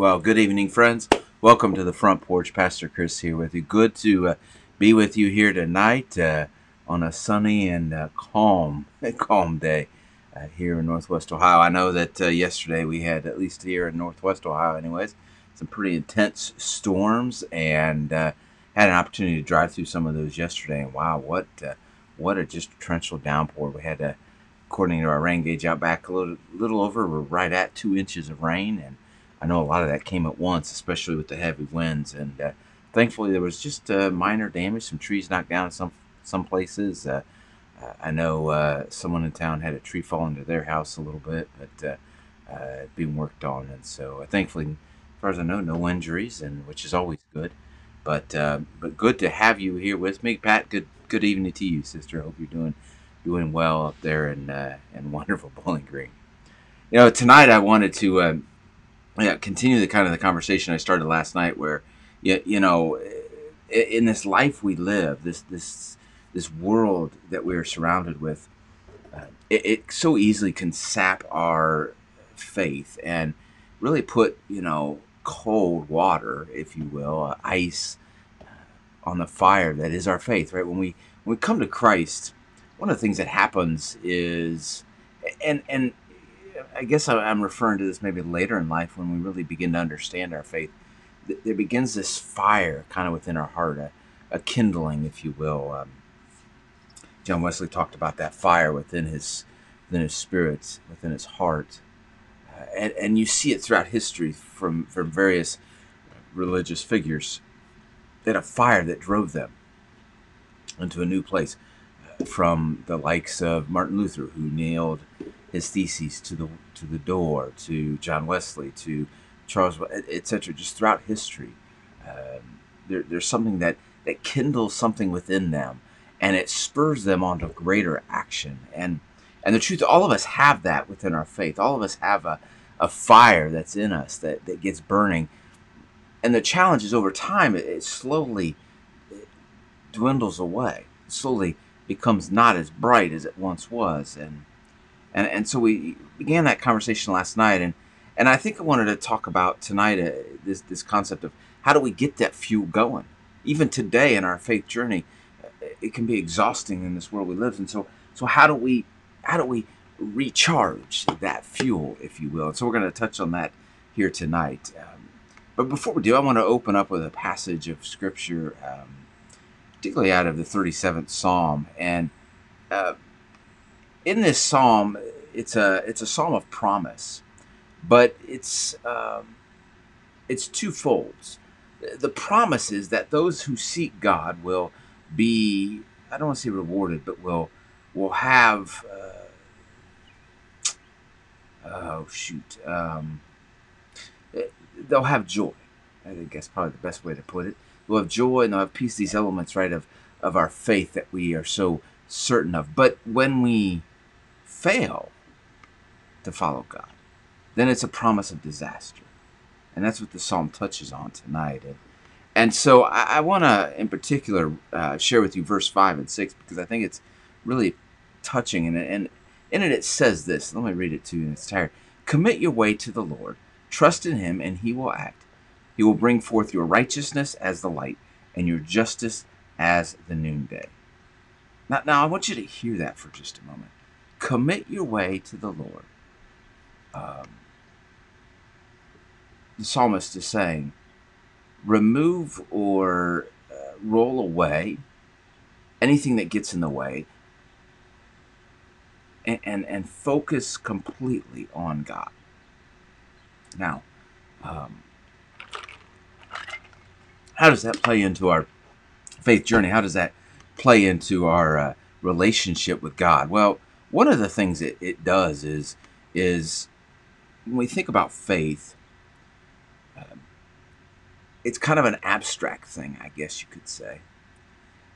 Well, good evening, friends. Welcome to the front porch. Pastor Chris here with you. Good to uh, be with you here tonight uh, on a sunny and uh, calm, calm day uh, here in Northwest Ohio. I know that uh, yesterday we had, at least here in Northwest Ohio, anyways, some pretty intense storms, and uh, had an opportunity to drive through some of those yesterday. And wow, what what a just torrential downpour! We had, according to our rain gauge out back, a little, little over, we're right at two inches of rain, and I know a lot of that came at once, especially with the heavy winds. And uh, thankfully, there was just uh, minor damage, some trees knocked down in some some places. Uh, uh I know uh, someone in town had a tree fall into their house a little bit, but uh, being worked on. And so, thankfully, as far as I know, no injuries, and which is always good. But but good to have you here with me, Pat. Good good evening to you, sister. Hope you're doing doing well up there in in wonderful Bowling Green. You know, tonight I wanted to um, yeah, continue the kind of the conversation I started last night, where you, you know, in this life we live, this this this world that we are surrounded with, uh, it, it, so easily can sap our faith and really put you know cold water, if you will, uh, ice uh, on the fire that is our faith. Right when we when we come to Christ, one of the things that happens is, and and I guess I'm referring to this maybe later in life when we really begin to understand our faith. There begins this fire kind of within our heart, a, a kindling, if you will. Um, John Wesley talked about that fire within his within his spirit, within his heart, uh, and and you see it throughout history from from various religious figures. They a fire that drove them into a new place. Uh, from the likes of Martin Luther, who nailed his theses to the to the door, to John Wesley, to Charles, etc. Just throughout history, um, there, there's something that that kindles something within them, and it spurs them on to greater action. And and the truth, all of us have that within our faith. All of us have a, a fire that's in us that, that gets burning. And the challenge is over time, it, it slowly dwindles away. It slowly becomes not as bright as it once was. And and and so we began that conversation last night, and and I think I wanted to talk about tonight uh, this this concept of how do we get that fuel going. Even today in our faith journey, uh, it can be exhausting in this world we live in. So so how do we how do we recharge that fuel, if you will? And so we're going to touch on that here tonight. Um, but before we do, I want to open up with a passage of scripture, um, particularly out of the 37th Psalm, and uh, in this psalm, it's a it's a psalm of promise, but it's um, it's twofold. The promise is that those who seek God will be I don't want to say rewarded, but will will have uh, oh shoot um, they'll have joy. I think that's probably the best way to put it. They'll have joy and they'll have peace. These elements, right, of of our faith that we are so certain of. But when we fail to follow God, then it's a promise of disaster. And that's what the psalm touches on tonight. And, and so I, I want to, in particular, uh, share with you verse 5 and 6 because I think it's really touching. And, and in it, it says this. Let me read it to you in its entirety. Commit your way to the Lord, trust in him, and he will act. He will bring forth your righteousness as the light and your justice as the noonday. Now, now I want you to hear that for just a moment commit your way to the Lord. Um, the psalmist is saying, remove or uh, roll away anything that gets in the way and, and, and focus completely on God. Now, um, how does that play into our faith journey? How does that play into our uh, relationship with God? Well, one of the things it, it does is is when we think about faith um, it's kind of an abstract thing i guess you could say.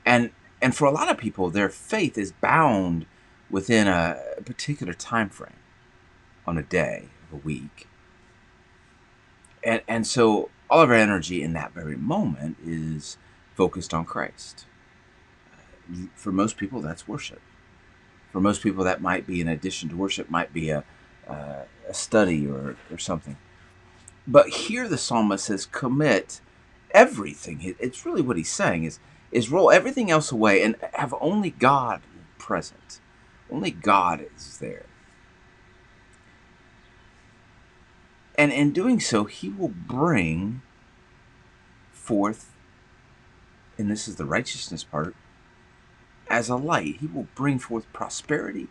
And and for a lot of people their faith is bound within a, particular time frame on a day a week. And and so all of our energy in that very moment is focused on christ. Uh, for most people that's worship for most people, that might be, in addition to worship, might be a, uh, a study or, or something. but here the psalmist says, commit everything. It's really what he's saying is, is roll everything else away and have only God present. Only God is there. And in doing so, he will bring forth, and this is the righteousness part, as a light. He will bring forth prosperity.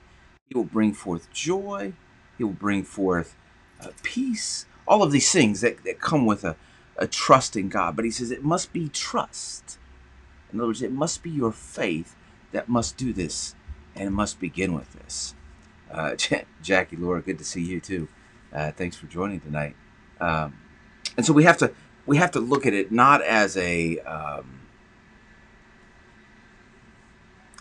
He will bring forth joy. He will bring forth uh, peace. All of these things that, that come with a, a trust in God. But he says it must be trust. In other words, it must be your faith that must do this, and it must begin with this. Uh, Jackie, Laura, good to see you too. Uh, thanks for joining tonight. Um, and so we have to we have to look at it not as a um,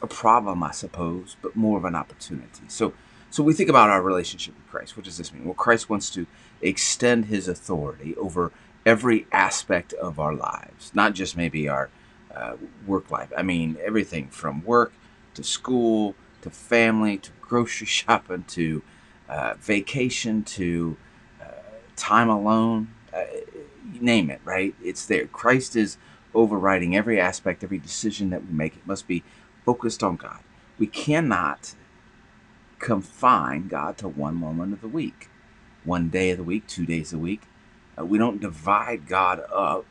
a problem, I suppose, but more of an opportunity. So so we think about our relationship with Christ. What does this mean? Well, Christ wants to extend His authority over every aspect of our lives, not just maybe our uh, work life. I mean everything from work to school to family to grocery shopping to uh, vacation to uh, time alone, uh, name it, right? It's there. Christ is overriding every aspect, every decision that we make. It must be focused on God. We cannot confine God to one moment of the week, one day of the week, two days a week. Uh, we don't divide God up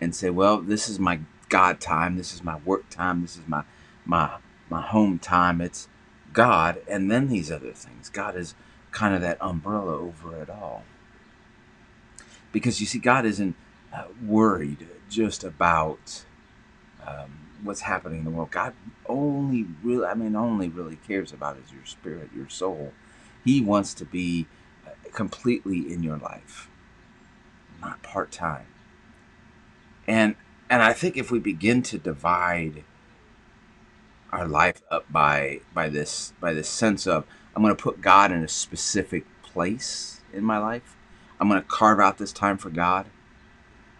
and say, well, this is my God time, this is my work time, this is my my my home time. It's God, and then these other things. God is kind of that umbrella over it all. Because you see, God isn't uh, worried just about um, what's happening in the world. God only really, I mean, only really cares about is your spirit, your soul. He wants to be uh, completely in your life, not part time. And and I think if we begin to divide our life up by by this by this sense of I'm going to put God in a specific place in my life. I'm going to carve out this time for God.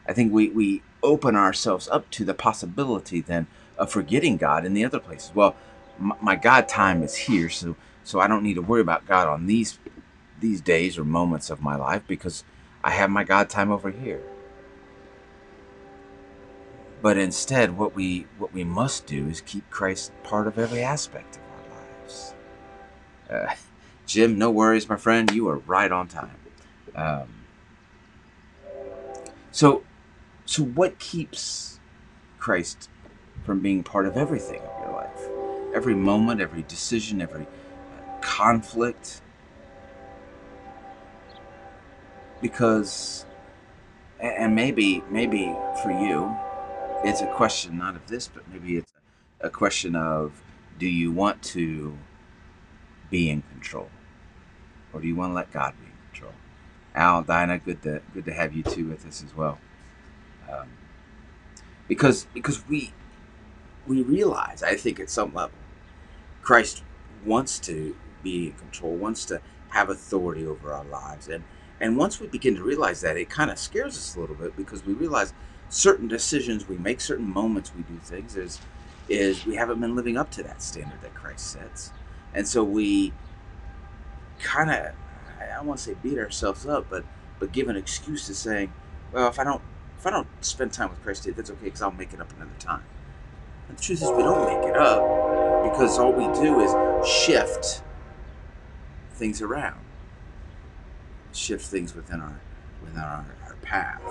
I think we we open ourselves up to the possibility then of forgetting God in the other places. Well, my, God time is here, so so I don't need to worry about God on these these days or moments of my life because I have my God time over here. But instead, what we what we must do is keep Christ part of every aspect of our lives. Uh, Jim, no worries, my friend. You are right on time. Um, so, so what keeps Christ from being part of everything of your life? Every moment, every decision, every uh, conflict. Because, and maybe, maybe for you, it's a question not of this, but maybe it's a question of do you want to be in control, or do you want to let God be in control? Al, Dinah, good to good to have you two with us as well, um, because because we we realize, I think, at some level, Christ wants to be in control, wants to have authority over our lives, and and once we begin to realize that, it kind of scares us a little bit because we realize certain decisions we make, certain moments we do things, is is we haven't been living up to that standard that Christ sets, and so we kind of I don't want to say beat ourselves up, but but give an excuse to saying, well, if I don't if I don't spend time with Christ, that's okay because I'll make it up another time. And the truth is, we don't make it up because all we do is shift things around, shift things within our within our, our path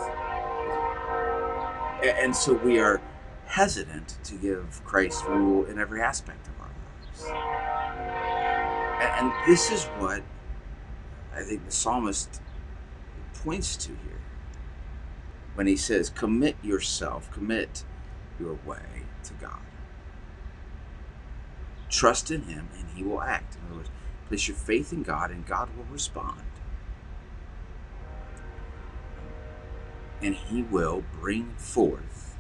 and so we are hesitant to give Christ rule in every aspect of our lives. And this is what I think the psalmist points to here when he says, Commit yourself, commit your way to God. Trust in Him and He will act. In other words, place your faith in God and God will respond. and he will bring forth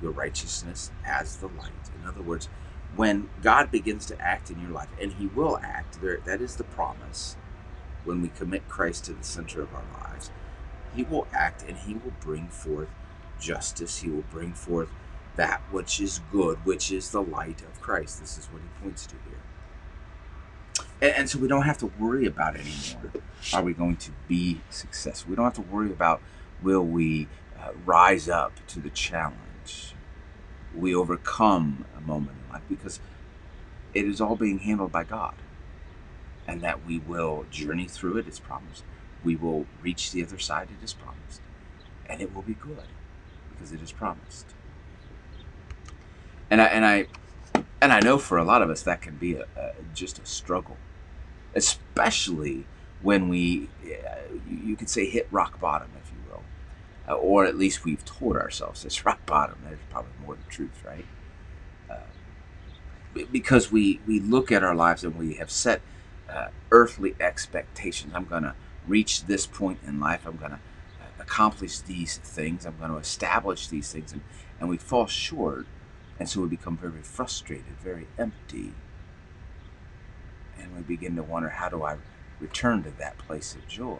your righteousness as the light. In other words, when God begins to act in your life, and he will act, there, that is the promise when we commit Christ to the center of our lives, he will act and he will bring forth justice. He will bring forth that which is good, which is the light of Christ. This is what he points to here. And, and so we don't have to worry about anymore. Are we going to be successful? We don't have to worry about will we uh, rise up to the challenge. We overcome a moment in life because it is all being handled by God. And that we will journey through it, it's promised. We will reach the other side, it is promised. And it will be good because it is promised. And I, and I and I know for a lot of us that can be a, a just a struggle, especially when we, uh, you could say, hit rock bottom, if you will, uh, or at least we've told ourselves it's rock bottom. There's probably more the truth, right? Uh, because we we look at our lives and we have set uh, earthly expectations. I'm going to reach this point in life. I'm going to uh, accomplish these things. I'm going to establish these things, and, and we fall short and so we become very frustrated, very empty. And we begin to wonder, how do I return to that place of joy?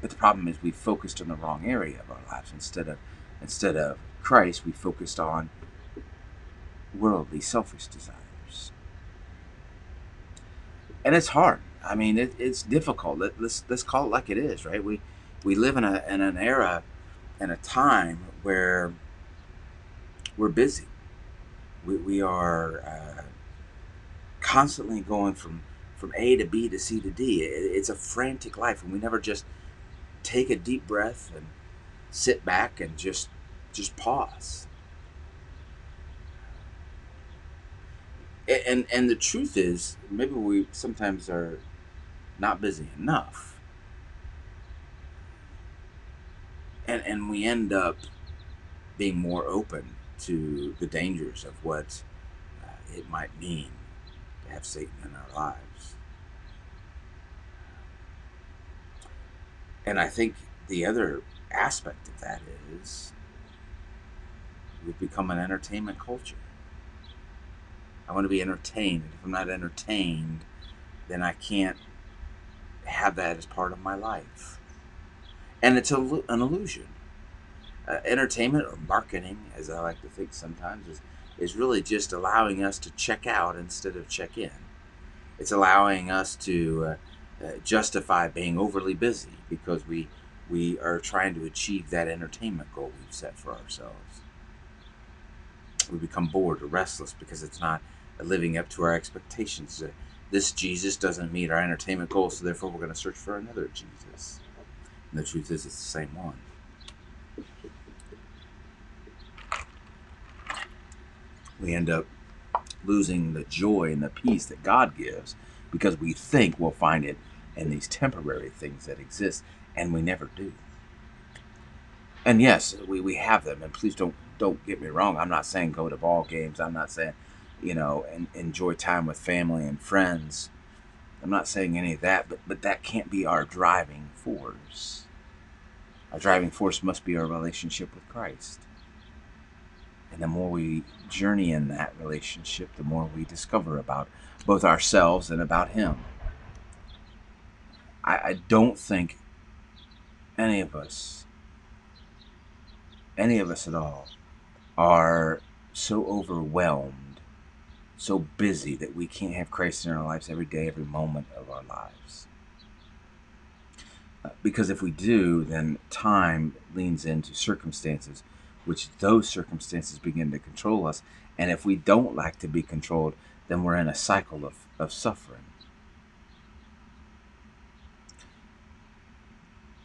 But the problem is we focused on the wrong area of our lives. Instead of instead of Christ, we focused on worldly, selfish desires. And it's hard. I mean, it, it's difficult. Let, us let's call it like it is, right? We we live in a in an era, in a time where we're busy. We, we are uh, constantly going from, from A to B to C to D. It, it's a frantic life, and we never just take a deep breath and sit back and just just pause. And and the truth is, maybe we sometimes are not busy enough. And and we end up being more open to the dangers of what uh, it might mean to have Satan in our lives. And I think the other aspect of that is we've become an entertainment culture. I want to be entertained. If I'm not entertained, then I can't have that as part of my life. And it's a, an illusion uh, entertainment or marketing, as I like to think sometimes, is, is really just allowing us to check out instead of check in. It's allowing us to uh, uh, justify being overly busy because we we are trying to achieve that entertainment goal we've set for ourselves. We become bored or restless because it's not living up to our expectations. This Jesus doesn't meet our entertainment goals, so therefore we're going to search for another Jesus. And the truth is, it's the same one. we end up losing the joy and the peace that God gives because we think we'll find it in these temporary things that exist, and we never do. And yes, we, we have them, and please don't don't get me wrong. I'm not saying go to ball games. I'm not saying, you know, and enjoy time with family and friends. I'm not saying any of that, but but that can't be our driving force. Our driving force must be our relationship with Christ. And the more we journey in that relationship, the more we discover about both ourselves and about Him. I, I don't think any of us, any of us at all, are so overwhelmed, so busy that we can't have Christ in our lives every day, every moment of our lives. Uh, because if we do, then time leans into circumstances which those circumstances begin to control us. And if we don't like to be controlled, then we're in a cycle of, of suffering.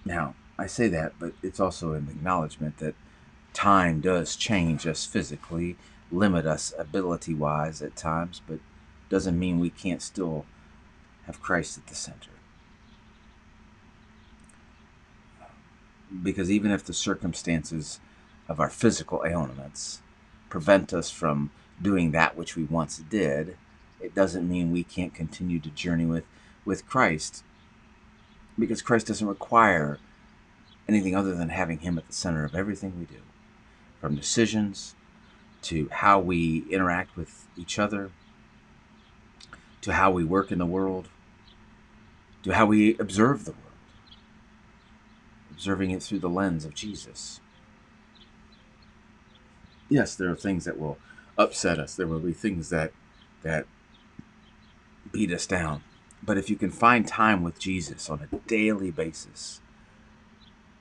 Now, I say that, but it's also an acknowledgement that time does change us physically, limit us ability wise at times, but doesn't mean we can't still have Christ at the center. Because even if the circumstances of our physical ailments prevent us from doing that which we once did, it doesn't mean we can't continue to journey with, with Christ because Christ doesn't require anything other than having Him at the center of everything we do, from decisions to how we interact with each other, to how we work in the world, to how we observe the world, observing it through the lens of Jesus yes, there are things that will upset us. There will be things that that beat us down. But if you can find time with Jesus on a daily basis,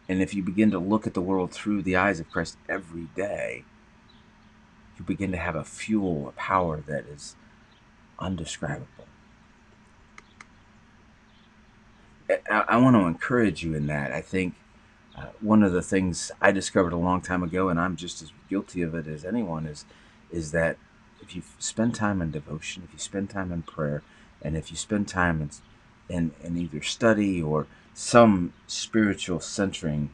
and if you begin to look at the world through the eyes of Christ every day, you begin to have a fuel, a power that is undescribable. I, I want to encourage you in that. I think uh, one of the things I discovered a long time ago, and I'm just as guilty of it as anyone, is is that if you spend time in devotion, if you spend time in prayer, and if you spend time in in, in either study or some spiritual centering,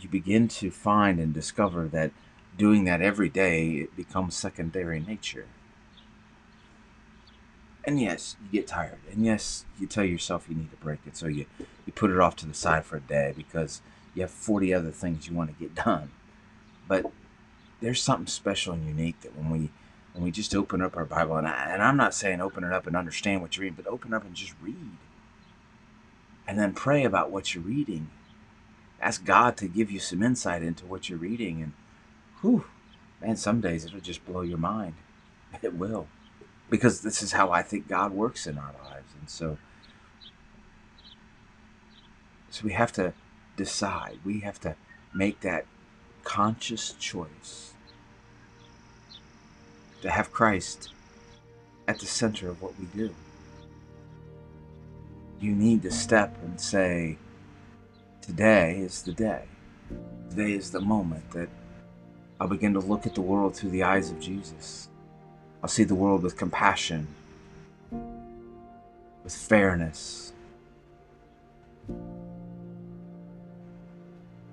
you begin to find and discover that doing that every day it becomes secondary nature. And yes, you get tired. And yes, you tell yourself you need to break it. So you, you put it off to the side for a day because you have 40 other things you want to get done. But there's something special and unique that when we when we just open up our Bible, and, I, and I'm not saying open it up and understand what you're reading, but open up and just read. And then pray about what you're reading. Ask God to give you some insight into what you're reading. And, whew, man, some days it'll just blow your mind. It will because this is how I think God works in our lives. And so, so we have to decide. We have to make that conscious choice to have Christ at the center of what we do. You need to step and say, Today is the day. Today is the moment that I'll begin to look at the world through the eyes of Jesus. I'll see the world with compassion, with fairness.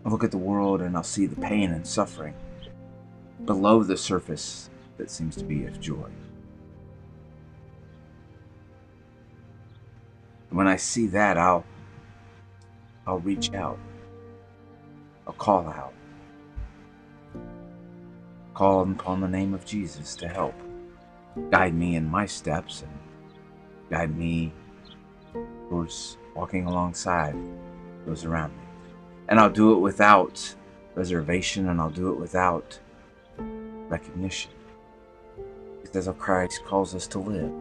I'll look at the world and I'll see the pain and suffering below the surface that seems to be of joy. And when I see that, I'll I'll reach out. I'll call out. Call upon the name of Jesus to help guide me in my steps and guide me towards walking alongside those around me. And I'll do it without reservation and I'll do it without recognition. Because how Christ calls us to live.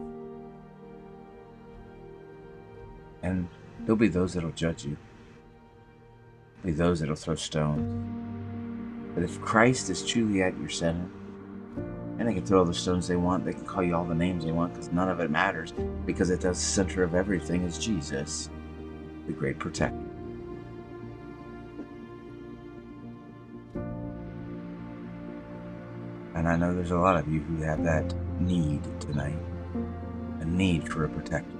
And there'll be those that'll judge you. There'll be those that'll throw stones. But if Christ is truly at your center, and they can throw all the stones they want. They can call you all the names they want because none of it matters because at the center of everything is Jesus, the great protector. And I know there's a lot of you who have that need tonight a need for a protector.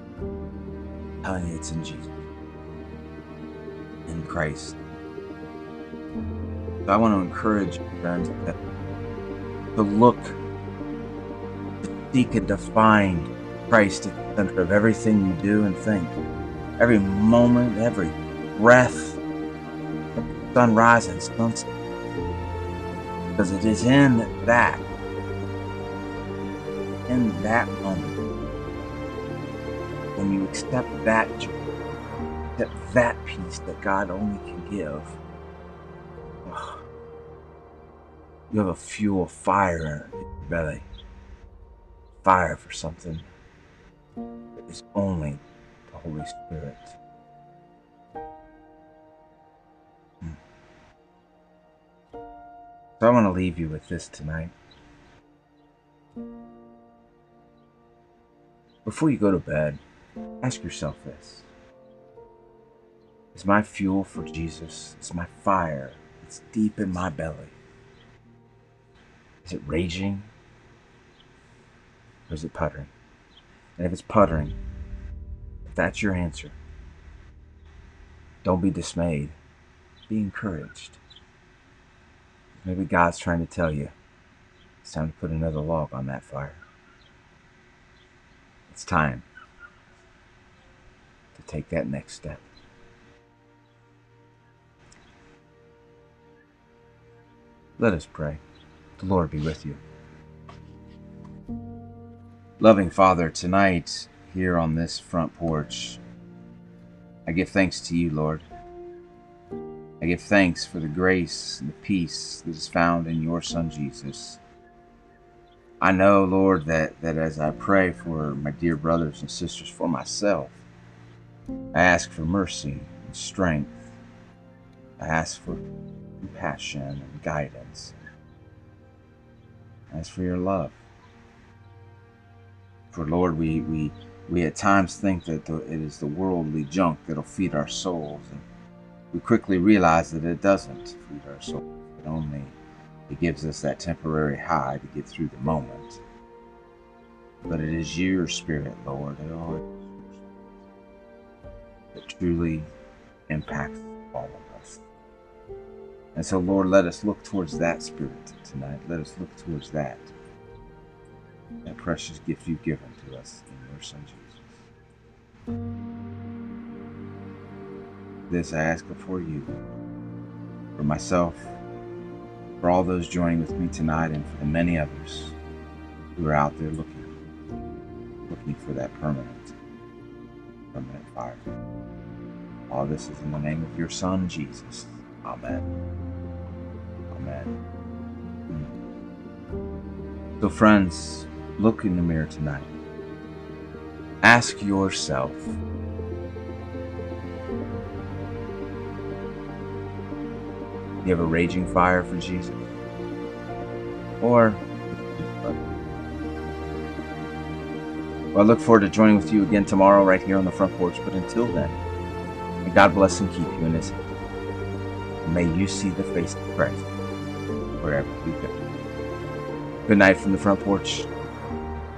Telling you, it's in Jesus, in Christ. I want to encourage you, friends, to look seek and to find Christ at the center of everything you do and think. Every moment, every breath, sunrise and sunset. Because it is in that, in that moment, when you accept that joy, accept that peace that God only can give, you have a fuel fire in your belly fire for something that is only the Holy Spirit. Hmm. So I want to leave you with this tonight. Before you go to bed, ask yourself this Is my fuel for Jesus? Is my fire It's deep in my belly? Is it raging? Or is it puttering? And if it's puttering, if that's your answer, don't be dismayed. Be encouraged. Maybe God's trying to tell you it's time to put another log on that fire. It's time to take that next step. Let us pray. The Lord be with you. Loving Father, tonight here on this front porch, I give thanks to you, Lord. I give thanks for the grace and the peace that is found in your Son Jesus. I know, Lord, that, that as I pray for my dear brothers and sisters, for myself, I ask for mercy and strength. I ask for compassion and guidance. I ask for your love. For Lord, we, we, we at times think that the, it is the worldly junk that'll feed our souls. And we quickly realize that it doesn't feed our souls. It only it gives us that temporary high to get through the moment. But it is your spirit, Lord, that truly impacts all of us. And so, Lord, let us look towards that spirit tonight. Let us look towards that. That precious gift you've given to us in your Son Jesus. This I ask before you, for myself, for all those joining with me tonight, and for the many others who are out there looking, looking for that permanent, permanent fire. All this is in the name of your Son, Jesus. Amen. Amen. So, friends, look in the mirror tonight. Ask yourself Do you have a raging fire for Jesus? Or well, I look forward to joining with you again tomorrow right here on the front porch. But until then, may God bless and keep you in His. May you see the face of Christ wherever you go. Good night from the front porch.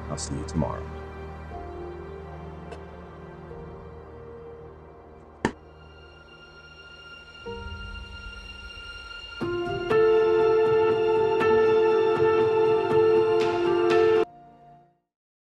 I'll see you tomorrow.